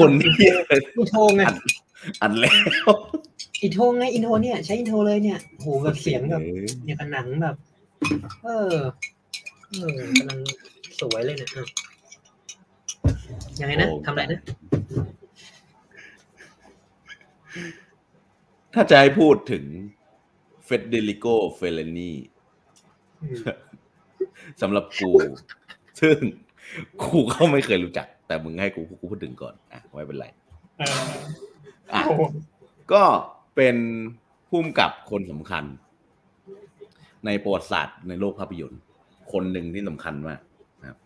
คนนี่ intro ไงอันแล้ว intro ไง intro เนี่ย ใช้ intro เลยเนี่ยโหแบบเสียงแบบอย่างกับหนังแบบ เออเออกำลังสวยเลยเนี่ยอะยังไงนะทำอะไรนะ ถ้าจะให้พูดถึง Federico Fellini อืมสำหรับกู ซึ่งกูก็ไม่เคยรู้จัก แต่มึงให้กูกูพูดถึงก่อนอะไม่เป็นไรเอออะโอ้โหก็เป็นผู้กำกับคนสำคัญ ในประวัติศาสตร์ในโลกภาพยนตร์ คนหนึ่งที่สำคัญมากนะครับ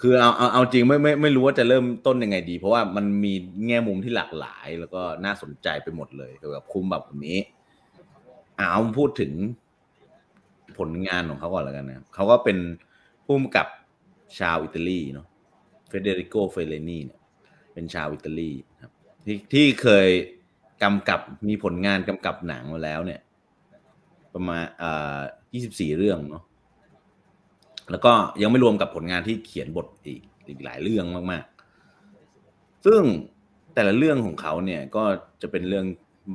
คือเอาเอาเอาจริงไม่ไม่ไม่รู้ว่าจะเริ่มต้นยังไงดี เพราะว่ามันมีแง่มุมที่หลากหลาย แล้วก็น่าสนใจไปหมดเลยเกี่ยวกับคุมแบบคนนี้อะเอาพูดถึงผลงานของเขาก่อนแล้วกันนะเขาก็เป็นผู้กำกับชาวอิตาลีเนาะ เฟเดริโกเฟเลนีเนี่ยเป็นชาวอิตาลีครับที่ที่เคยกำกับมีผลงานกำกับหนังมาแล้วเนี่ย ประมาณเอ่อ24 เรื่องเนาะแล้วก็ยังไม่รวมกับผลงานที่เขียนบทอีกอีกหลายเรื่องมาก ๆ ซึ่งแต่ละเรื่องของเขาเนี่ยก็จะเป็นเรื่อง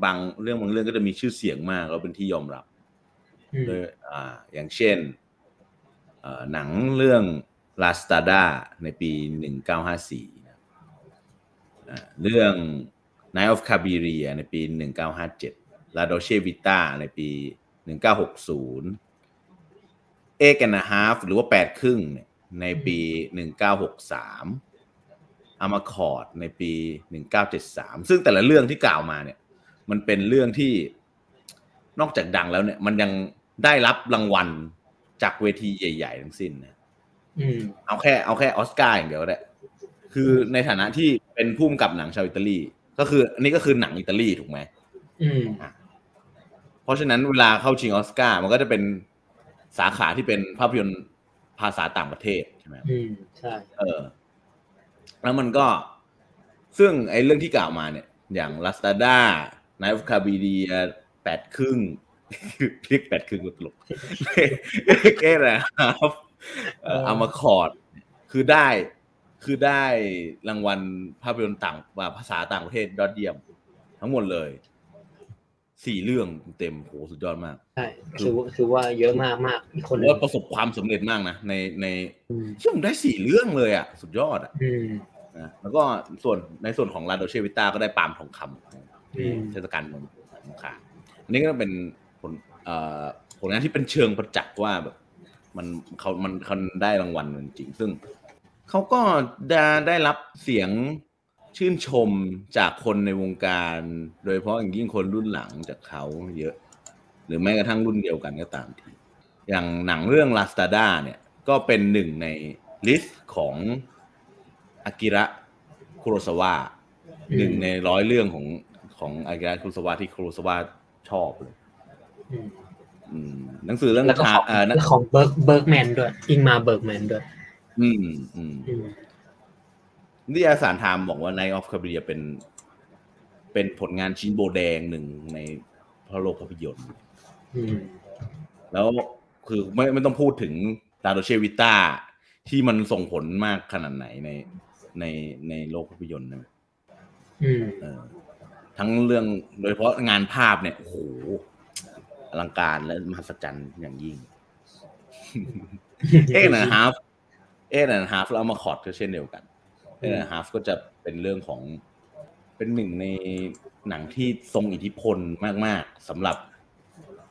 บางเรื่องบางเรื่องก็จะมีชื่อเสียงมากแล้วเป็นที่ยอมรับอืมโดยอ่าอย่างเช่นเอ่อหนังเรื่อง ลาสตาดาในปี 1954นะอ่าเรื่อง Night of Cabiria ในปี 1957 La Dolce Vita ในปี 1960 Eight and a Half หรือว่า 8 ครึ่งเนี่ยในปี 1963อามาคอร์ดในปี 1973 ซึ่งแต่ละเรื่องที่กล่าวมาเนี่ย มันเป็นเรื่องที่นอกจากดังแล้วเนี่ย มันยังได้รับรางวัลจากเวทีใหญ่ ๆ ทั้งสิ้นนะ เอาแค่เอาแค่ออสการ์อย่างเดียวก็ได้คือในฐานะที่เป็นผู้กำกับหนังชาวอิตาลี ก็คืออันนี้ก็คือหนังอิตาลีถูกไหมอืมเพราะฉะนั้นเวลาเข้าชิงออสการ์มันก็จะเป็นสาขาที่เป็นภาพยนตร์ภาษาต่างประเทศใช่ไหมอืมใช่ เออ แล้วมันก็ ซึ่งไอ้เรื่องที่กล่าวมาเนี่ย อย่างลาสตาด้าไนฟ์คาบีเดียแปดครึ่งเรียกแปดครึ่งก็ตลกเก้นะครับ เอ่ออามาคอร์ดคือได้คือได้รางวัลภาพยนตร์ต่างภาษาต่างประเทศยอดเยี่ยม ทั้งหมดเลยสี่เรื่องเต็มโหสุดยอดมากใช่คือคือว่าเยอะมากมากอีกคนหนึงว่าประสบความสำเร็จมากนะในในอืมที่ผมได้สี่เรื่องเลยอะ สุดยอดอะอืมนะแล้วก็ส่วนในส่วนของลาโดเชวิต้าก็ได้ปาล์มทองคำอืมเทศกาลเมืองสงขลาอันนี้ก็เป็นผลเอ่อผลงานที่เป็นเชิงประจักษ์ว่าแบบ มันเขามันเขาได้รางวัลจริงๆซึ่งเขาก็ได้ได้รับเสียงชื่นชมจากคนในวงการ โดยเฉพาะอย่างยิ่งคนรุ่นหลังจากเขาเยอะ หรือแม้กระทั่งรุ่นเดียวกันก็ตามที อย่างหนังเรื่อง La Strada เนี่ย ก็เป็นหนึ่งใน list ของอากิระคุโรซาวะอืมหนึ่งในร้อยเรื่องของของอากิระคุโรซาวะที่คุโรซาวะชอบเลยอืมอืม หนังสือเรื่องแล้วก็ชาของเอ่อหนังแล้วของเบิร์กเบิร์กแมนด้วย อิงมาเบิร์กแมนด้วยอืมอืมอืมนิตยสารไทม์บอกว่า Night of Cabiria เป็น เป็นผลงานชิ้นโบแดงหนึ่งในพระโลกภาพยนตร์อืมแล้วคือไม่ไม่ต้องพูดถึงดาโดเชวิต้าที่มันส่งผลมากขนาดไหนในในในโลกภาพยนตร์นะอืมเออทั้งเรื่องโดยเฉพาะงานภาพเนี่ยโอ้โห อลังการและมหัศจรรย์อย่างยิ่ง Eight and a Half Eight and a Half แล้ว Amarcord ก็เช่นเดียวกัน Eight and a Half ก็จะเป็นเรื่องของเป็นหนึ่งในหนังที่ทรงอิทธิพลมาก ๆสำหรับ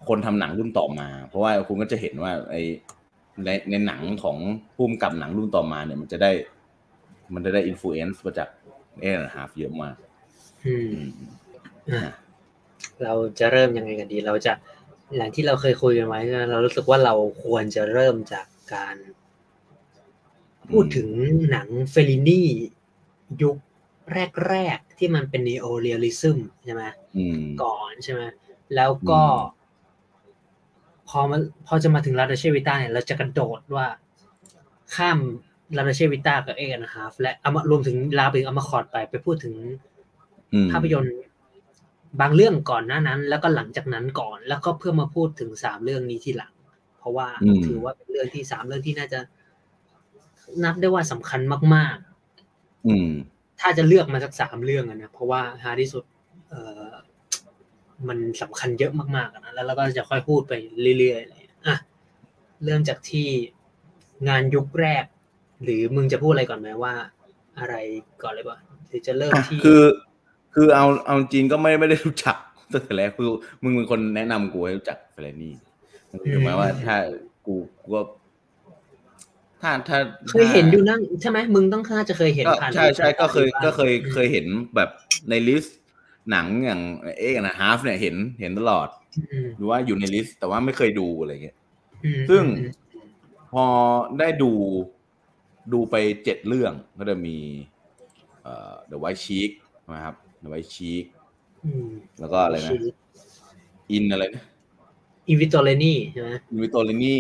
คนทำหนังรุ่นต่อมา เพราะว่าคุณก็จะเห็นว่าไอในในหนังของภูมิกับหนังรุ่นต่อมาเนี่ยมันจะได้ มันจะได้อิ f ฟ u เ n นซ์มาจากเอ็นะฮาฟเยอะมากอืมอืมอะเราจะเริ่มยังไงกันดี เราจะ อย่างที่เราเคยคุยกันไว้นะเรารู้สึกว่าเราควรจะเริ่มจากการ พูดถึงหนังเฟลลินี่ยุคแรกๆ ที่มันเป็น neorealism ใช่ไหมอืมก่อนใช่ไหมแล้วก็อืมพอมันพอจะมาถึง La Dolce Vita เนี่ยเราจะกระโดดว่าข้าม La Dolce Vita กับ Eight and a Half และเอามารวมถึงลาไปถึง Amarcord ไปไปพูดถึงอืมภาพยนตร์ บางเรื่องก่อนหน้านั้น แล้วก็หลังจากนั้นก่อน แล้วก็เพื่อมาพูดถึงสามเรื่องนี้ทีหลัง เพราะว่าอืมถือว่าเป็นเรื่องที่สามเรื่องที่น่าจะ นับได้ว่าสำคัญมากอืมๆถ้าจะเลือกมาสักสามเรื่องอะนะเพราะว่าฮาที่สุด เออมันสำคัญเยอะมากๆนะแล้วเราก็จะค่อยพูดไปเรื่อยๆอะไรอะเริ่มจากที่งานยุคแรก หรือมึงจะพูดอะไรก่อนไหมว่า อะไรก่อนเลยป่ะหรือจะเริ่มที่คือ คือเอาเอาจริงก็ไม่ไม่ได้รู้จักตั้งแต่แรกคือมึงเป็นคนแนะนำกูให้รู้จักเฟลลินี่ถึงแม้ว่า ถ้ากูกูก็ถ้าถ้าเคยเห็นอยู่นั่งใช่ไหมมึงต้องน่าจะเคยเห็นก็ผ่านใช่ใช่ก็เคยบ้างก็เคยเคยเห็นแบบใน list หนังอย่าง Eight and a Half เนี่ยเห็นเห็นตลอดอืมหรือว่าอยู่ใน list แต่ว่าไม่เคยดูอะไรเงี้ยอืมซึ่งอืมพอได้ดูดูไปเจ็ดเรื่องก็จะมี เอ่อ The White Sheik นะครับ The White Sheik อืมแล้วก็อะไรนะ อินอะไรนะ I Vitelloni ใช่ไหม I Vitelloni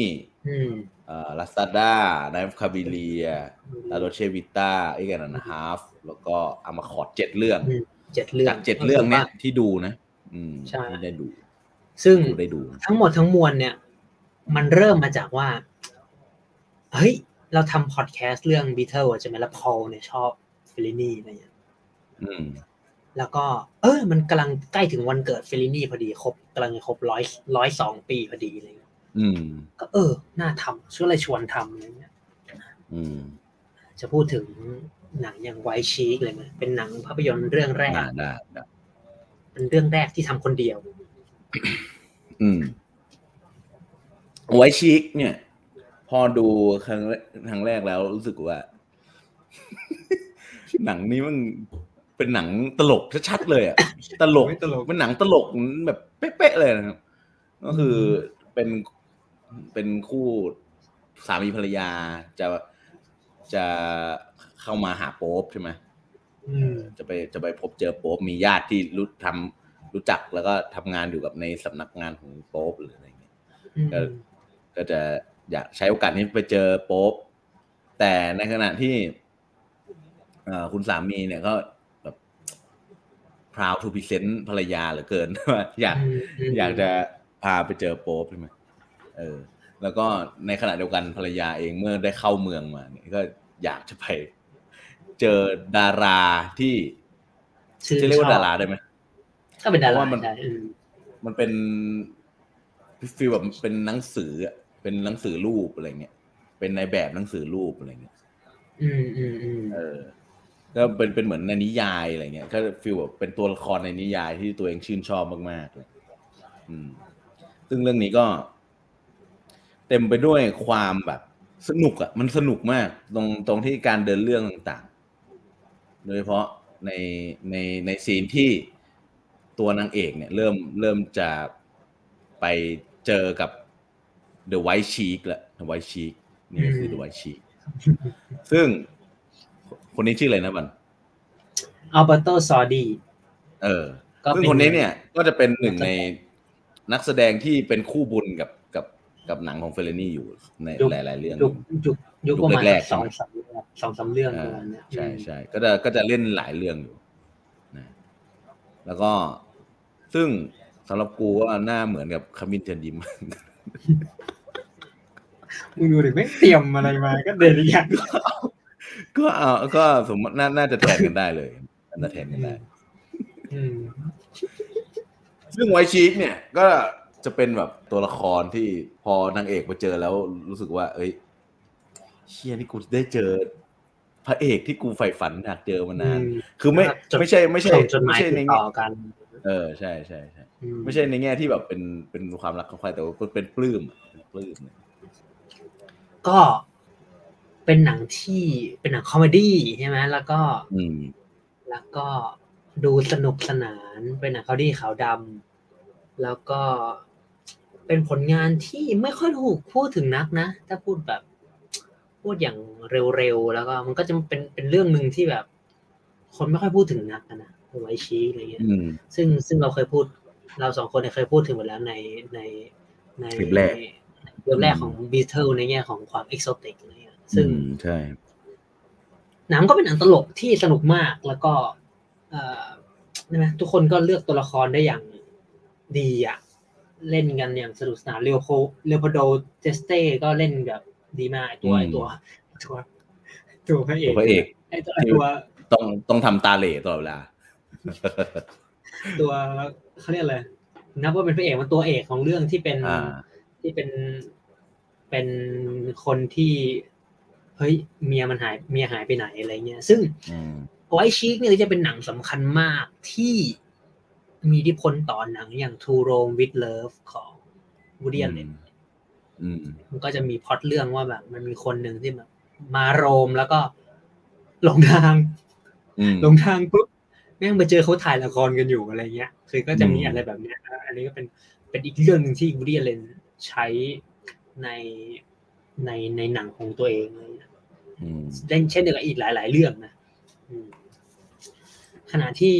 อืมเอ่อ La Strada Nights of Cabiria La Dolce Vita Eight and a Half แล้วก็ Amarcord เจ็ดเรื่องอืมเจ็ดเรื่องจากเจ็ดเรื่องเนี้ยที่ดูนะ อืมใช่ที่ได้ดู ซึ่งดูได้ดู ทั้งหมดทั้งมวลเนี่ย มันเริ่มมาจากว่า เฮ้ย เราทำพอดแคสต์เรื่องบีเทิลใช่ไหมแล้วพอลเนี่ยชอบเฟลลินี่อะไรเงี้ยอืม แล้วก็ เออ มันกำลังใกล้ถึงวันเกิดเฟลลินี่พอดีครบกำลังจะครบร้อยร้อยสองปีพอดีอะไรเงี้ยอืมก็เออ น่าทำช่วยเลยชวนทำอะไรเงี้ยอืมจะพูดถึงหนังอย่าง White Sheik เลยไหมเป็นหนังภาพยนตร์เรื่องแรกได้ได้ได้เป็นเรื่องแรกที่ทำคนเดียว อืมไวชิกเนี่ย พอดูครั้งแรกครั้งแรกแล้วรู้สึกว่า หนังนี้มัน เป็นหนังตลกชัดๆเลยอะตลกไม่ตลกเป็นหนังตลกแบบเป๊ะๆเลยนะครับ ก็คือเป็นเป็นคู่สามีภรรยาจะจะเข้ามาหาโป๊ปใช่ไหมอืมจะไปจะไปพบเจอโป๊ปมีญาติที่รู้ทำรู้จักแล้วก็ทำงานอยู่กับในสำนักงานของโป๊ปหรืออะไรเงี้ยอืมก็ก็จะอยากใช้โอกาสนี้ไปเจอโป๊ปแต่ในขณะที่เอ่อคุณสามีเนี่ยก็ แบบ proud to present ภรรยาเหลือเกินว่าอยากมอยากจะพาไปเจอโป๊ปใช่ไหมเออ แล้วก็ในขณะเดียวกันภรรยาเองเมื่อได้เข้าเมืองมาเนี่ยก็อยากจะไป เจอดาราที่ชื่อจะเรียกว่าชอบดาราได้ไหมก็เป็นดาเพราะราว่ามันใช่อืมมันเป็นฟีลแบบเป็นหนังสืออะเป็นหนังสือรูปอะไรเงี้ยเป็นในแบบหนังสือรูปอะไรเงี้ย อืมอืมอืมเออ ก็เป็นเป็นเหมือนในนิยายอะไรเงี้ยก็ฟีลแบบเป็นตัวละครในนิยายที่ตัวเองชื่นชอบมากๆเลยอืม ซึ่งเรื่องนี้ก็ เต็มไปด้วยความแบบ สนุกอะ่ะ มันสนุกมาก ตรงตรงที่การเดินเรื่องต่างๆ โดยเฉพาะในในในซีนที่ตัวนางเอกเนี่ย เริ่มเริ่มจะไปเจอกับ The White Sheik ละ The White Sheik นี่คือ The White Sheik ซึ่ง คนนี้ชื่ออะไรนะบันอัลเบโตซอดีเออก็เป็นซึ่งคนนี้เนี่ยก็จะเป็นหนึ่งในนักแสดงที่เป็นคู่บุญกับกับกับหนังของเฟลนี่อยู่ในหลาย ๆ เรื่องยุคยุคยุคประมาณแรกๆสองสามเรื่องสองสามเรื่องประมาณเนี้ยใช่ใช่ก็จะก็จะเล่นหลายเรื่องอยู่นะแล้วก็ซึ่งสำหรับกูก็หน้าเหมือนกับคามินเทนยิมมึงดูดิไม่เตรียมอะไรมาก็เดินอย่าง ก็เอาก็สมมติน่าน่าจะแทนกันได้เลยน่าจะแทนกันได้อืมซึ่งไวชีกเนี่ยก็จะเป็นแบบตัวละครที่พอนางเอกไปเจอแล้วรู้สึกว่า เอ้ยเชียนี่กูได้เจอ พระเอกที่กูใฝ่ฝันอยากเจอมานาน คือไม่จดไม่ใช่ไม่ใช่ส่งจดหไม่มายใช่ติในดแง่ต่อกัน เออใช่ใช่ใช่อืไม่ใช่ในแง่ที่แบบเป็นเป็นความรักของใครแต่ว่าเป็นปลื้มอะเป็นปลื้มเนี่ยก็ เป็นหนังที่เป็นหนัง comedy ใช่ไหมแล้วก็อืมแล้วก็ดูสนุกสนาน เป็นหนัง comedy ขาวดำแล้วก็เป็นผลงานที่ไม่ค่อยถูกพูดถึงนักนะ ถ้าพูดแบบพูดอย่างเร็วๆ แล้วก็มันก็จะเป็นเป็นเรื่องหนึ่งที่แบบ คนไม่ค่อยพูดถึงนักอะนะไวชี้อะไรเงี้ยอืมซึ่งซึ่งเราเคยพูด เราสองคนเนี่ยเคยพูดถึงไปแล้วในในในคลิปแรกคลิปแรกของบีเทิลในแง่ของความ exotic อะไรเงี้ย ซึ่งอืมใช่หนังก็เป็นหนังตลกที่สนุกมากแล้วก็ เอ่อใช่ไหมทุกคนก็เลือกตัวละครได้อย่างดีอะ เล่นกันอย่างสนุกสนานเลโอโคเลโอโปลโดตรีเอสเต้ก็เล่นแบบดีมากไอ้ตัวอืมไอ้ตัวตัวตัวพระเอกตัวพระเอกไอ้ตัวไอ้ตัวต้องต้องทำตาเหล่ตลอดเวลา ตัวเขาเรียกอะไรนับว่าเป็นพระเอกมันตัวเอกของเรื่องที่เป็นอ่าที่เป็นเป็นคนที่ เฮ้ยเมียมันหายเมียหายไปไหนอะไรเงี้ยซึ่งอืมไวชีกเนี่ยจะเป็นหนังสำคัญมากที่มีอิทธิพลต่อหนังอย่าง To Rome with Love ของวูดี้ l เลนอืมมันก็จะมีพล็อตเรื่องว่าแบบ มันมีคนหนึ่งที่แบบมาโรมแล้วก็หลงทางอืมหลงทางปุ๊บแม่งไปเจอเขาถ่ายละครกันอยู่อะไรเงี้ย คือก็จะมีอืมอะไรแบบเนี้ยอะอันนี้ก็เป็นเป็นอีกเรื่องหนึ่งที่วูดี้ l เลนใช้ใน ในในหนังของตัวเองอะไรเงี้ยอืมเล่นเช่นเดียวกับอีกหลาย ๆ เรื่องนะอืมขณะที่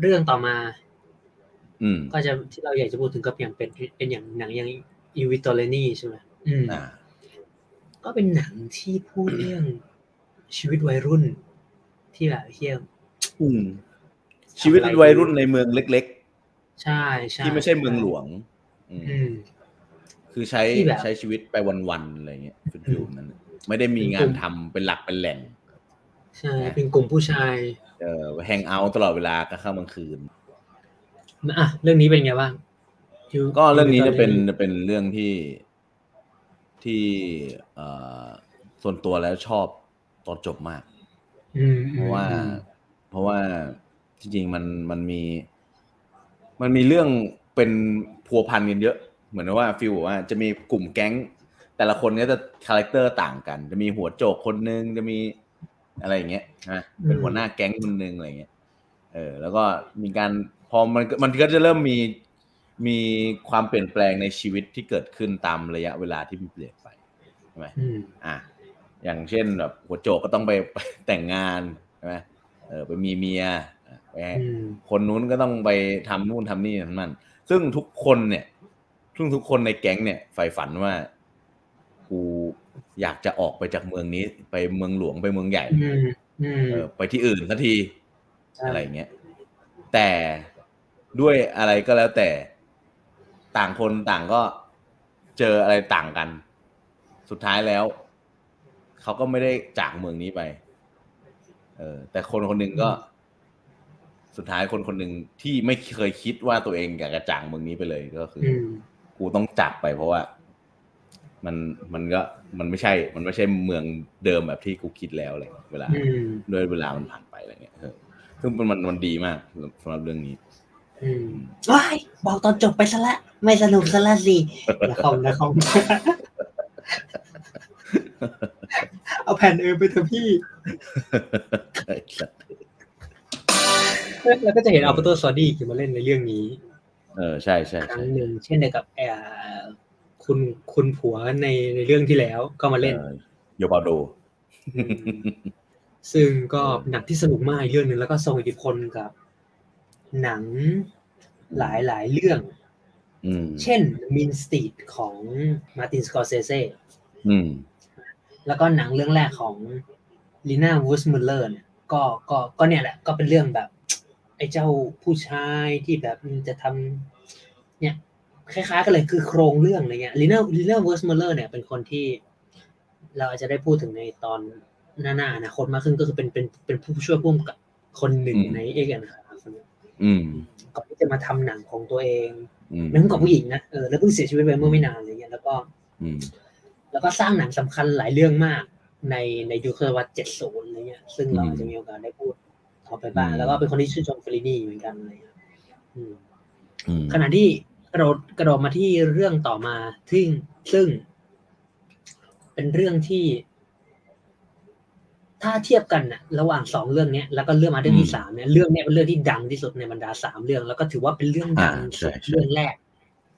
เรื่องต่อมาอืมก็จะที่เราอยากจะพูดถึงก็อย่างเป็นเป็นอย่างหนังอย่างอีวิตอเลนีใช่ไหมอืมอ่าก็เป็นหนังที่พูดเรื่องชีวิตวัยรุ่นที่แบบเฮี้ยอืมชีวิตวัยรุ่นในเมืองเล็กใช่ใช่ๆที่ไม่ใช่เมืองหลวง อืมอืม คือใช้ที่แบบใช้ชีวิตไปวันๆอะไรเงี้ย feel feel นั้นไม่ได้มีงาเป็นนกลุ่มทำเป็นหลักเป็นแหล่ง ใช่ เป็นกลุ่มผู้ชาย เออ hang out ตลอดเวลากลางค่ำกลางคืนอะเรื่องนี้เป็นไงบ้าง You- ก็เรื่องนี้จะเป็น I Vitelloni จะเป็นเรื่องที่ที่เอ่อส่วนตัวแล้วชอบตอนจบมากอืมเพราะว่าอืมเพราะว่าจริงๆมันมันมี มันมีเรื่องเป็นพัวพันกันเยอะ เหมือนว่า feel บอกว่าจะมีกลุ่มแก๊ง แต่ละคนก็จะ character ต่างกัน จะมีหัวโจกคนนึงจะมีอะไรอย่างเงี้ยนะเป็นหัวหน้าแก๊งคนนึงอะไรอย่างเงี้ยเออแล้วก็มีการพอมันมันก็จะเริ่มมีมีความเปลี่ยนแปลงในชีวิตที่เกิดขึ้นตามระยะเวลาที่มันเปลี่ยนไปใช่ไหมอืมอะอย่างเช่นแบบหัวโจกก็ต้องไปไปแต่งงานใช่ไหมเออไปมีเมียไปอืมคนนู้นก็ต้องไปทำนู่นทำนี่ทำนั่นซึ่งทุกคนเนี่ย ซึ่งทุกคนในแก๊งเนี่ยใฝ่ฝันว่ากูอยากจะออกไปจากเมืองนี้ ไปเมืองหลวงไปเมืองใหญ่อืมอืมเออไปที่อื่นสักทีใช่อะไรอย่างเงี้ย แต่ด้วยอะไรก็แล้วแต่ต่างคนต่างก็เจออะไรต่างกัน สุดท้ายแล้ว เขาก็ไม่ได้จากเมืองนี้ไป เออ แต่คนคนหนึ่งก็ สุดท้ายคนคนหนึ่งที่ไม่เคยคิดว่าตัวเองอยากจะจากเมืองนี้ไปเลยก็คืออือม กูต้องจากไปเพราะว่า มันมันก็มันไม่ใช่ มันไม่ใช่เมืองเดิมแบบที่กูคิดแล้วอะไรเงี้ยเวลาอืมด้วยเวลามันผ่านไปอะไรเงี้ยเออซึ่งมันมันมันดีมากสำหรับเรื่องนี้อืมว้ายบอกตอนจบไปซะละ ไม่สนุกซะละสินะคอมนะคอมเอาแผ่นเออไปเถอะพี่แล้วก็จะเห็นอัลเบโตซอดี้คือมาเล่นในเรื่องนี้ เออใช่ใช่ครั้ใช่งหนึ่งเช่นเดียวกับเอ่อคุณคุณผัวในในเรื่องที่แล้วก็มาเล่นออโยบาโด ซึ่งก็หนังที่สนุกมากอีกเรื่องหนึ่งแล้วก็ทรงอิทธิพลกับ หนังหลายหลายๆเรื่องอืมเช่น Mean Streets ของมาร์ตินสกอร์เซซีอืมแล้วก็หนังเรื่องแรกของลีน่าเวิร์ทมุลเลอร์เนี่ยก็ก็ก็เนี่ยแหละ ก็เป็นเรื่องแบบ ไอ้เจ้าผู้ชายที่แบบจะทำเนี่ยคล้ายๆกันเลยคือโครงเรื่องอะไรเงี้ยลีน่าลีน่าวูสมุลเลอร์เนี่ยเป็นคนที่ เราอาจจะได้พูดถึงในตอนหน้าหน้าอนาคตมากขึ้นก็คือเป็นเป็นเป็นผู้ช่วยผู้กำกับคนหนึ่งอืมในเอกอันครับอืมก่อนที่จะมาทำหนังของตัวเองอืมหนังกับผู้หญิงนะเออแล้วเพิ่งเสียชีวิตไปเมื่อไม่นานอะไรเงี้ยแล้วก็อืมแล้วก็สร้างหนังสำคัญหลายเรื่องมากในในยุคศตวรรษ70อะไรเงี้ย ซึ่งเราอาจจะมีโอกาสได้พูด ต่อไปบ้างแล้วก็เป็นคนที่ชื่นชมเฟลลินี่เหมือนกันอะไรเงี้ยอืมอืมขณะที่กระโดดกระโดดมาที่เรื่องต่อมาซึ่งซึ่ง เป็นเรื่องที่ ถ้าเทียบกันน่ะระหว่างสองเรื่องเนี้ยแล้วก็เรื่องมาเรื่องที่สามเนี่ยเรื่องเนี้ยเป็นเรื่องที่ดังที่สุดในบรรดาสามเรื่อง แล้วก็ถือว่าเป็นเรื่องดังสุดเรื่องแรก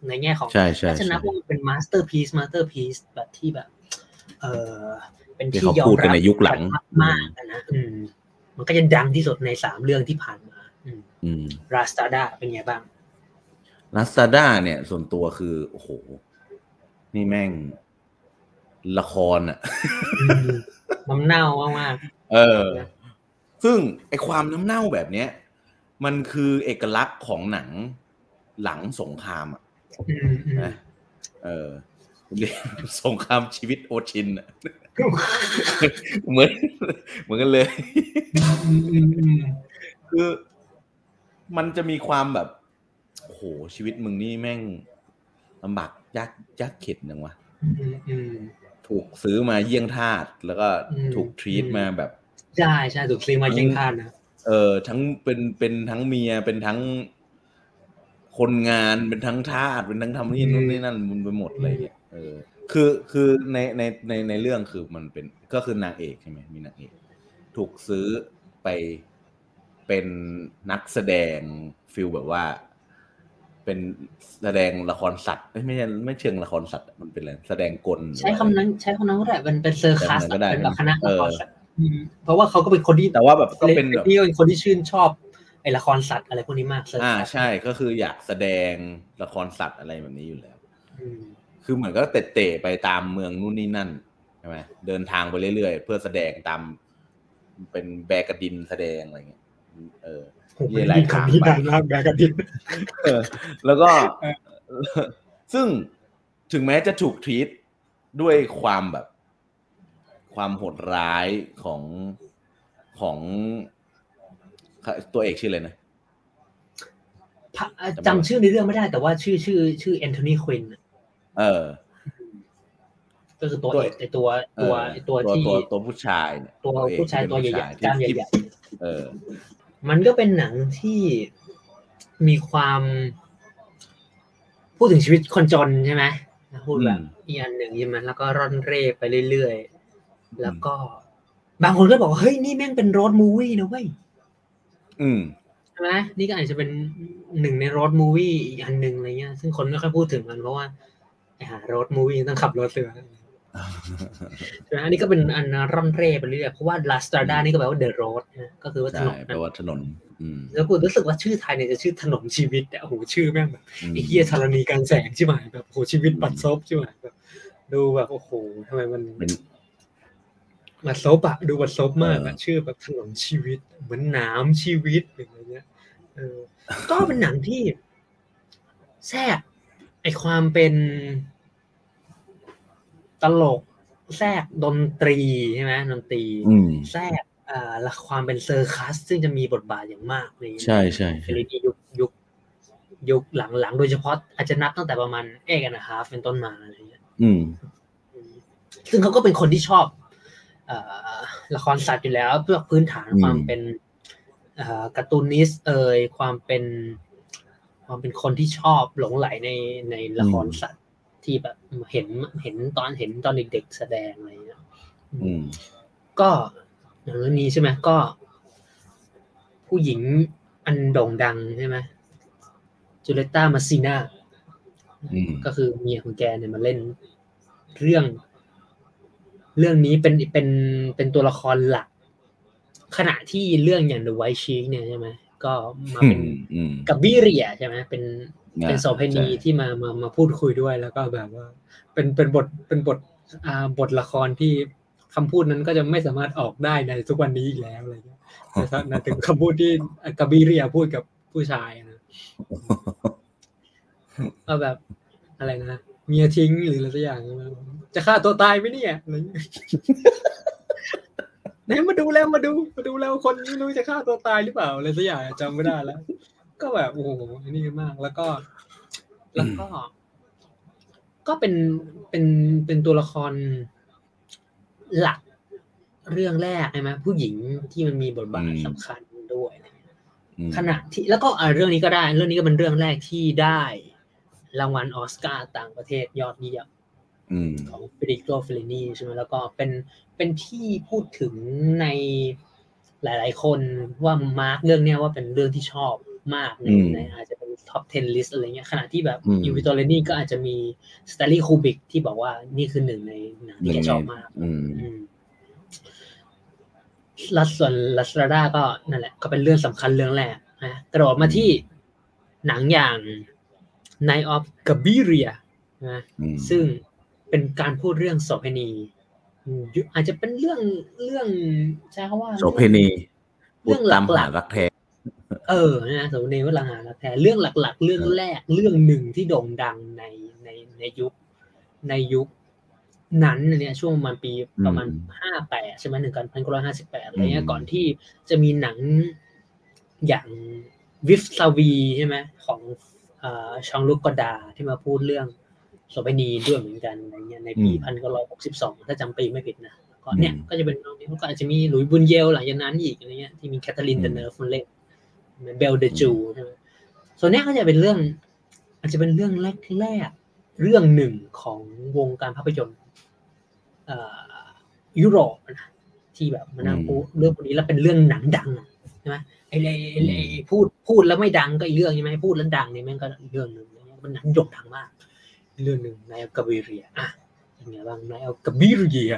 ในแง่ของใช่ใช่ถ้าจะใช่นับว่ามันเป็น masterpiece masterpiece แบบที่แบบ เออเป็นที่ที่เขายอมพูดกัรันบในยุคหลังมากๆอะนะอืม มันก็จะดังที่สุดในสามเรื่องที่ผ่านมาอืมอืมราสตาดาเป็นไงบ้างลาสตาด้าเนี่ย ส่วนตัวคือ โอ้โห นี่แม่งละครอะอืมน้ำเน่ามากเออ ซึ่งไอความน้ำเน่าแบบเนี้ย มันคือเอกลักษณ์ของหนังหลังสงครามอะๆอืมอืมนะเออเรียกสงครามชีวิตโอชินอะ เหมือนเหมือนกันเลย คือ มันจะมีความแบบโอ้โหชีวิตมึงนี่แม่งลำบากยากยากเข็ดนังวะถูกซื้อมาเยี่ยงทาสแล้วก็ถูกทรีตมาแบบใช่ใช่ถูกซื้อมาเยี่ยงทาสนะเออทั้งเป็นเป็นทั้งเมียเป็นทั้งคนงานเป็นทั้งทาสเป็นทั้งทำนี่นู่นนี่นั่นมันไปหมดเลยเนี่ยเออ คือคือในในในในเรื่องคือมันเป็นก็คือนางเอกใช่ไหมมีนางเอก ถูกซื้อไปเป็นนักแสดง feel แบบว่า เป็นแสดงละครสัตว์ไม่ใช่ไม่เชิงละครสัตว์มันเป็นอะไรแสดงกลใช้คำนั้น ใช้คำนั้นก็ได้มันเป็น circus ก็ได้เป็นแบบคณะละครสัตว์เพราะว่าเขาก็เป็นคนที่แต่ว่าแบบก็เป็นแบบนี่เป็นคนที่ชื่นชอบไอ้ละครสัตว์อะไรพวกนี้มากเซอร์อ่าคัสใช่ก็คืออยากแสดงละครสัตว์อะไรแบบนี้อยู่แล้ว คือเหมือนก็เตะเตะไปตามเมืองนู่นนี่นั่นใช่ไหมเดินทางไปเรื่อยๆ เพื่อแสดงตาม เป็นแบกกระดินแสดงอะไรเงี้ย เออผมไม่ได้คำนี้นานมากแบกกระดินเออแล้วก็ ซึ่งถึงแม้จะถูกทรีตด้วยความแบบ ความโหดร้ายของของตัวเอกชื่ออะไรนะจำชื่อในเรื่องไม่ได้แต่ว่าชื่อชื่อ ชื่อแอนโทนีควิน เออ ก็คือตัวเอกไอตัวตัวไอตัวที่ตัวตัวผู้ชายเนี่ยตัวผู้ชายตัวใหญ่ๆจานใหญ่ๆเออ มันก็เป็นหนังที่มีความ พูดถึงชีวิตคนจนใช่ไหมพูดแบบอีกอันหนึ่งใช่ไหมแล้วก็ร่อนเร่ไปเรื่อยๆ แล้วก็บางคนก็บอกเฮ้ยนี่แม่งเป็น road movie นะเว้ยอืมใช่ไหมนี่ก็อาจจะเป็นหนึ่งใน road movie อีกอันหนึ่งอะไรเงี้ย ซึ่งคนไม่ค่อยพูดถึงมันเพราะว่าไอ้ หา road movie ต้องขับรถเสือใช่ไหมอันนี้ก็เป็นอันร่อนเร่ไปเรื่อยเพราะว่า La Strada นี่ก็แปลว่า The Road ก็คือว่าถนนแปลว่าถนนแล้วกูรู้สึกว่าชื่อไทยเนี่ยจะชื่อถนนชีวิตอะโอ้โหชื่อแม่งแบบไอ้เหี้ยธรณีกรรแสงใช่ไหมแบบโหชีวิตบัดซบใช่ไหมแบบดูแบบโอ้โหทำไมมันบัดซบอะดูบัดซบมากอะชื่อแบบถนนชีวิต เหมือนน้ำชีวิตอย่างเงี้ยเออก็เป็นหนังที่แทรก ไอความเป็นตลกแทรกดนตรีใช่ไหมดนตรีแทรกอ่าละความเป็น circus ซึ่งจะมีบทบาทอย่างมากในใช่ใช่เฟลลินียุคยุคยุคหลังๆ โดยเฉพาะอาจจะนับตั้งแต่ประมาณเอกนะฮาฟเป็นต้นมาอะไรเงี้ยอืม ซึ่งเขาก็เป็นคนที่ชอบอละครสัตว์อยู่แล้วเพื่อพื้นฐานความเป็นการ์ตูนิสเอ่ยความเป็น ความเป็นคนที่ชอบหลงไหลในในละครสัตว์ที่แบบเห็นเห็นตอนเห็นตอนเด็กๆแสดงอะไรเงี้ยอืมก็อย่างเรื่องนี้ใช่ไหมก็ ผู้หญิงอันโด่งดังใช่ไหมจูเลต้ามาซีนาก็คือเมียของแกเนี่ยมาเล่น เรื่อง เรื่องนี้เป็นเป็นเป็นตัวละครหลัก ขณะที่เรื่องอย่าง The White Sheik เนี่ยใช่ไหม ก็มาเป็นกับบิเรียใช่ไหมเป็นเป็นโสเพณีที่มามามาพูดคุยด้วยแล้วก็แบบว่า เป็นเป็นบทเป็นบทอ่าบทละครที่คำพูดนั้นก็จะไม่สามารถออกได้ในทุกวันนี้อีกแล้วอะไรเงี้ยแต่ถึงคำพูดที่กาบิเรียพูดกับผู้ชายนะก็แบบอะไรนะเมียทิ้งหรืออะไรสักอย่างจะฆ่าตัวตายไหมเนี่ยอะไร เงี้ยไหนมาดูแล้วมาดูมาดูแล้วคนไม่รู้จะฆ่าตัวตายหรือเปล่าอะไรสักอย่างจำไม่ได้แล้ว ก็แบบโอ้โหนี่มาก แล้วก็ แล้วก็ ก็เป็นเป็นเป็นตัวละครหลักเรื่องแรกใช่ไหมผู้หญิงที่มันมีบทบาทสำคัญด้วยขณะที่แล้วก็เรื่องนี้ก็ได้ เรื่องนี้ก็เป็นเรื่องแรกที่ได้รางวัลออสการ์ต่างประเทศยอดเยี่ยม ของเฟเดริโกเฟลลินีใช่ไหมแล้วก็เป็นเป็นที่พูดถึงในหลาย ๆ คนว่า mark เรื่องเนี้ยว่าเป็นเรื่องที่ชอบมากในในอาจจะเป็น top 10 list อะไรเงี้ยขณะที่แบบ I Vitelloni ก็อาจจะมีสแตนลีย์คูบริกที่บอกว่านี่คือหนึ่งในหนังที่แกชอบมากลัสส่วน La Strada ก็นั่นแหละ ก็เป็นเรื่องสำคัญเรื่องแรกนะกระโดดมาที่หนังอย่าง Nights of Cabiria นะซึ่ง เป็นการพูดเรื่องโสเภณีอาจจะเป็นเรื่องเรื่องใช้คำว่าโสเภณีเรื่องหลักรักแท้เออนะโสเภณีว่าหลังหารักแท้เรื่องหลัก ๆ เรื่องแรกเรื่องหนึ่งที่โด่งดังในในในยุคในยุคนั้นเนี่ยช่วงประมาณปีประมาณห้าแปดใช่ไหมหนึ่งกันพันเก้าร้อยห้าสิบแปดอะไรเงี้ยก่อนที่จะมีหนังอย่างวิฟซาวีใช่ไหมของชองลุกกอดาที่มาพูดเรื่อง โสเภณีด้วยเหมือนกันอะไรเงี้ยในปีพันเก้าร้อยหกสิบสองถ้าจำปีไม่ผิดนะก็เนี่ยก็จะเป็นหนังนี้ก็อาจจะมีหลุยส์บุนเยลหลังจากนั้นอีกอะไรเงี้ยที่มีแคทเธอรีนเดนเนอร์ฟนเล่น Belle de Jour ใช่ไหมส่วนนี้ก็จะเป็นเรื่อง อาจจะเป็นเรื่องแรกๆเรื่องหนึ่งของวงการภาพยนตร์ยุโรปนะที่แบบมานั่งพูดเรื่องพวกนี้แล้วเป็นเรื่องหนังดังใช่ไหมไอ้ไอ้พูดพูดแล้วไม่ดังก็อีกเรื่องใช่ไหมพูดแล้วดังนี่แม่งก็อีกเรื่องหนึ่งมันหนังโด่งดังมาก เรื่องหนึ่ง Nights of Cabiria อะยังไงบ้าง Nights of Cabiria